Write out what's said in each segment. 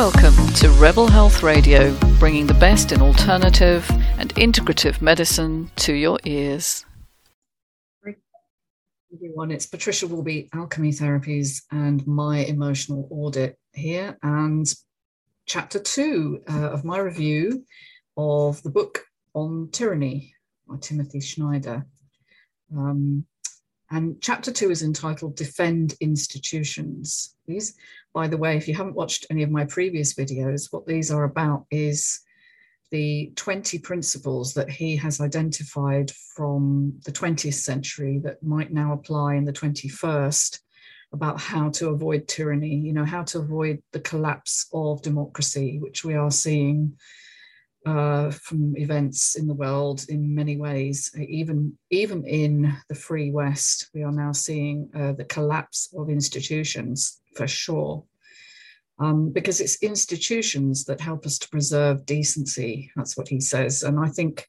Welcome to Rebel Health Radio, bringing the best in alternative and integrative medicine to your ears. Everyone, it's Patricia Wilby, Alchemy Therapies, and my emotional audit here, and chapter two uh, of my review of the book on tyranny by Timothy Snyder. Um, and chapter two is entitled Defend Institutions. These, by the way, if you haven't watched any of my previous videos, what these are about is the 20 principles that he has identified from the 20th century that might now apply in the 21st about how to avoid tyranny, you know, how to avoid the collapse of democracy, which we are seeing uh, from events in the world in many ways. Even, even in the free West, we are now seeing uh, the collapse of institutions for sure. Um, because it's institutions that help us to preserve decency. That's what he says. And I think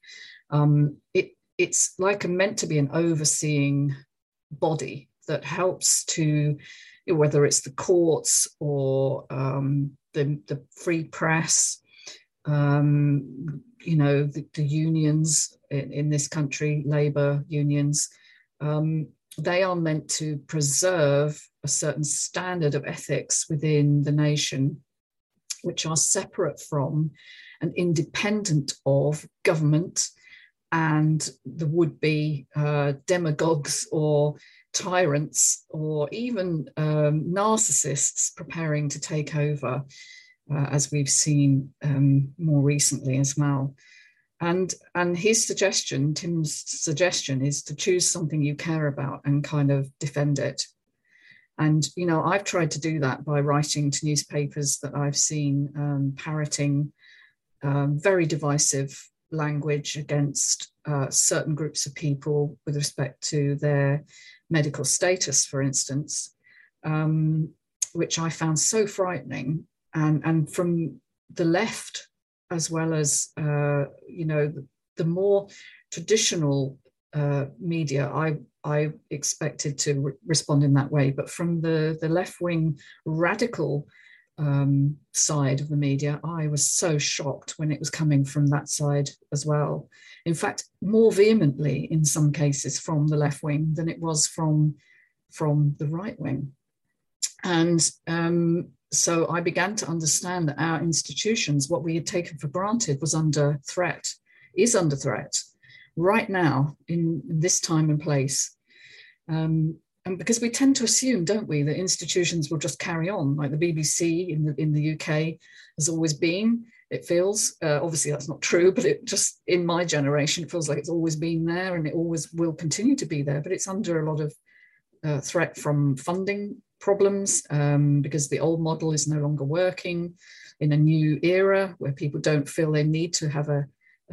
um, it, it's like a, meant to be an overseeing body that helps to, whether it's the courts or um, the, the free press um, you know, the, the unions in, in, this country, labor unions, um, they are meant to preserve a certain standard of ethics within the nation, which are separate from and independent of government and the would be uh, demagogues or tyrants or even um, narcissists preparing to take over uh, as we've seen um, more recently as well. And, and his suggestion, Tim's suggestion, is to choose something you care about and kind of defend it. And, you know, I've tried to do that by writing to newspapers that I've seen um, parroting um, very divisive language against uh, certain groups of people with respect to their medical status, for instance, um, which I found so frightening and and from the left as well as uh, you know the, the more traditional uh, media I I expected to re- respond in that way. But from the the left wing radical um, side of the media I was so shocked when it was coming from that side as well. In fact more vehemently in some cases from the left wing than it was from from the right wing. And um, so I began to understand that our institutions, what we had taken for granted, was under threat, is under threat right now in, this time and place. Um, and because we tend to assume, don't we, that institutions will just carry on, like the BBC in the in the UK has always been. It feels uh, obviously that's not true, but it just in my generation it feels like it's always been there, and it always will continue to be there. But it's under a lot of uh, threat from funding problems um, because the old model is no longer working in a new era where people don't feel they need to have a,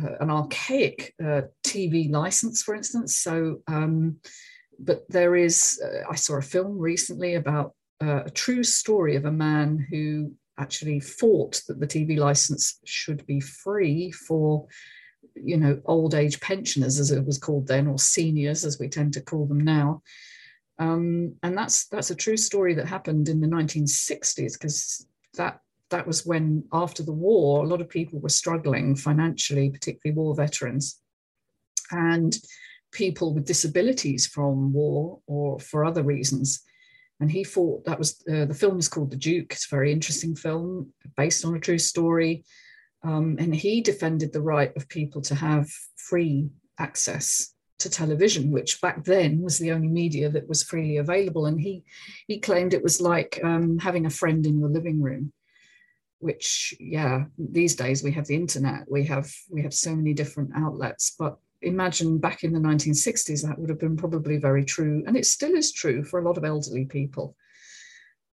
uh, an archaic uh, TV license, for instance. So, um, but there is, uh, I saw a film recently about uh, a true story of a man who actually fought that the TV license should be free for you know old age pensioners as it was called then or seniors as we tend to call them now um, and that's that's a true story that happened in the 1960s because that that was when after the war a lot of people were struggling financially, particularly war veterans, and people with disabilities from war or for other reasons. And he thought that was uh, the film is called The Duke. It's a very interesting film based on a true story. Um, and he defended the right of people to have free access to television, which back then was the only media that was freely available. And he he claimed it was like um, having a friend in your living room, which yeah, these days we have the internet, we have we have so many different outlets. But imagine back in the 1960s, that would have been probably very true, and it still is true for a lot of elderly people.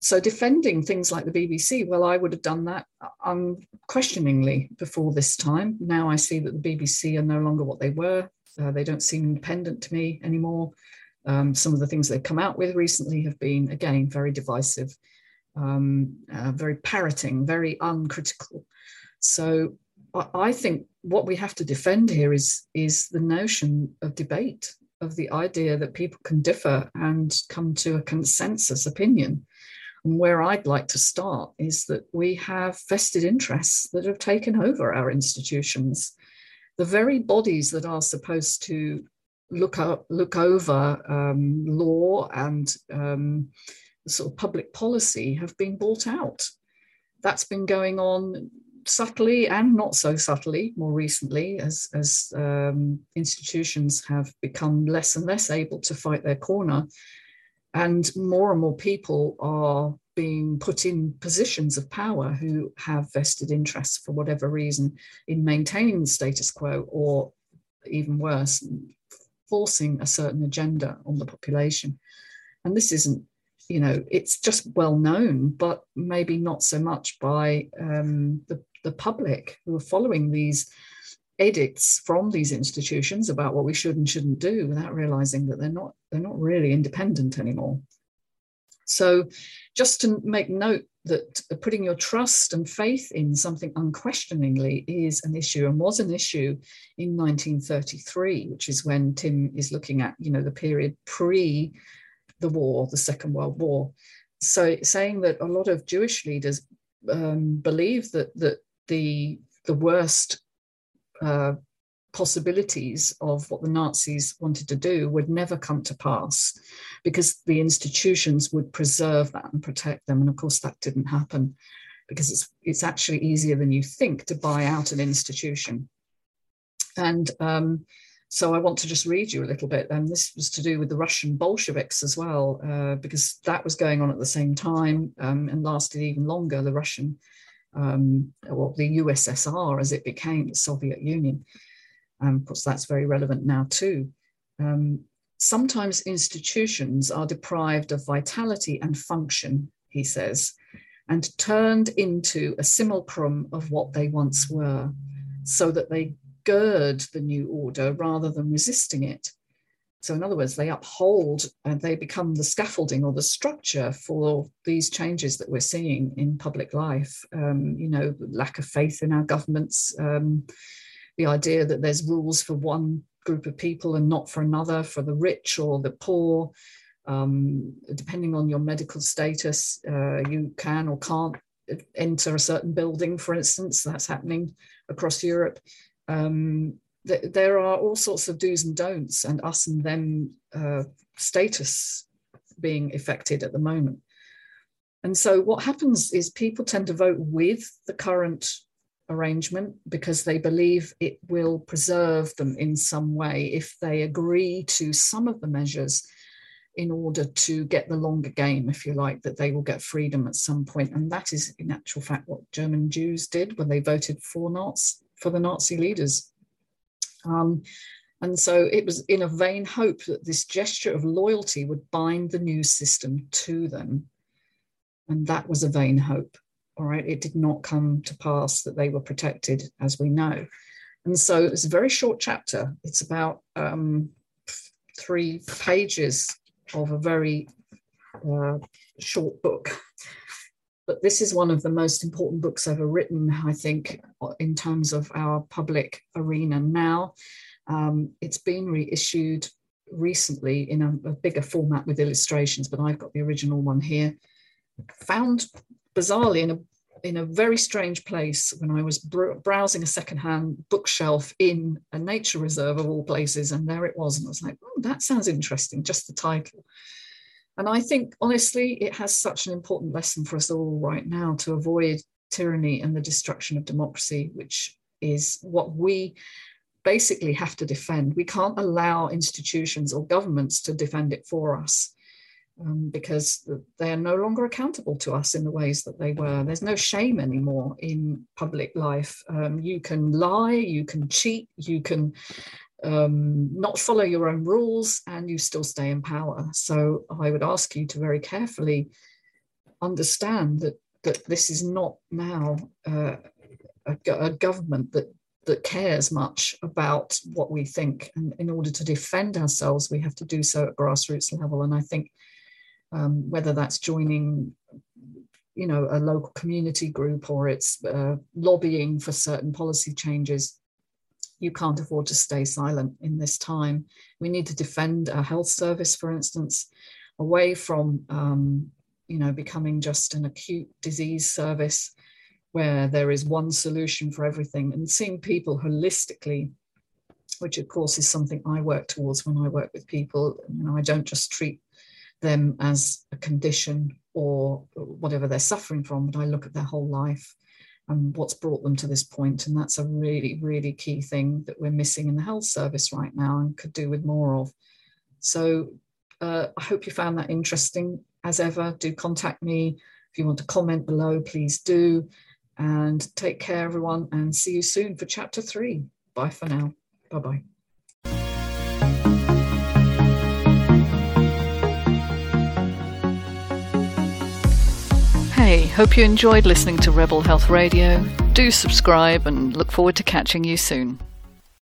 So defending things like the BBC, well, I would have done that unquestioningly before this time. Now I see that the BBC are no longer what they were uh, they don't seem independent to me anymore. Um, some of the things they've come out with recently have been, again, very divisive, um, uh, very parroting, very uncritical. So I think what we have to defend here is, is the notion of debate, of the idea that people can differ and come to a consensus opinion. And where I'd like to start is that we have vested interests that have taken over our institutions. The very bodies that are supposed to look up, look over um, law and um, sort of public policy have been bought out. That's been going on subtly and not so subtly more recently as, as um, institutions have become less and less able to fight their corner. And more and more people are being put in positions of power who have vested interests for whatever reason in maintaining the status quo or even worse, forcing a certain agenda on the population. And this isn't, you know, it's just well known, but maybe not so much by um, the, the public who are following these edicts from these institutions about what we should and shouldn't do without realizing that they're not they're not really independent anymore. So just to make note that putting your trust and faith in something unquestioningly is an issue and was an issue in 1933, which is when Tim is looking at, you know, the period pre the war, the Second World War. So saying that a lot of Jewish leaders um, believe that that the the worst uh, possibilities of what the Nazis wanted to do would never come to pass because the institutions would preserve that and protect them. And of course, that didn't happen because it's, it's actually easier than you think to buy out an institution. And um, so I want to just read you a little bit. And this was to do with the Russian Bolsheviks as well, uh, because that was going on at the same time um, and lasted even longer. The Russian, um, or the USSR as it became, the Soviet Union. Um, of course, that's very relevant now too. Um, sometimes institutions are deprived of vitality and function, he says, and turned into a simulacrum of what they once were, so that they gird the new order rather than resisting it. So, in other words, they uphold and they become the scaffolding or the structure for these changes that we're seeing in public life. Um, you know, lack of faith in our governments, um, the idea that there's rules for one group of people and not for another, for the rich or the poor. Um, depending on your medical status, uh, you can or can't enter a certain building, for instance. That's happening across Europe. Um, th- there are all sorts of do's and don'ts, and us and them uh, status being affected at the moment. And so, what happens is people tend to vote with the current arrangement because they believe it will preserve them in some way if they agree to some of the measures in order to get the longer game, if you like, that they will get freedom at some point. And that is, in actual fact, what German Jews did when they voted for Nazi, for the Nazi leaders. Um, and so it was in a vain hope that this gesture of loyalty would bind the new system to them. And that was a vain hope. All right, it did not come to pass that they were protected, as we know. And so it's a very short chapter. It's about um, three pages of a very uh, short book. But this is one of the most important books ever written, I think, in terms of our public arena now. Um, it's been reissued recently in a, a, bigger format with illustrations, but I've got the original one here. Found bizarrely in a in a very strange place when I was br- browsing a secondhand bookshelf in a nature reserve of all places, and there it was, and I was like, "Oh, that sounds interesting." Just the title, and I think honestly, it has such an important lesson for us all right now to avoid tyranny and the destruction of democracy, which is what we basically have to defend. We can't allow institutions or governments to defend it for us um, because they are no longer accountable to us in the ways that they were. There's no shame anymore in public life. Um, you can lie, you can cheat, you can um, not follow your own rules, and you still stay in power. So I would ask you to very carefully understand that that this is not now uh, a, a government that that cares much about what we think. And in order to defend ourselves, we have to do so at grassroots level. And I think um, whether that's joining you know a local community group or it's uh, lobbying for certain policy changes you can't afford to stay silent in this time we need to defend our health service for instance away from um, you know, becoming just an acute disease service where there is one solution for everything and seeing people holistically which of course is something I work towards when I work with people. You know, I don't just treat them as a condition or whatever they're suffering from, but I look at their whole life and what's brought them to this point. And that's a really, really key thing that we're missing in the health service right now and could do with more of. So uh, I hope you found that interesting. As ever, do contact me. If you want to comment below, please do. And take care, everyone, and see you soon for chapter three. Bye for now. Bye bye. Hey, hope you enjoyed listening to Rebel Health Radio. Do subscribe and look forward to catching you soon.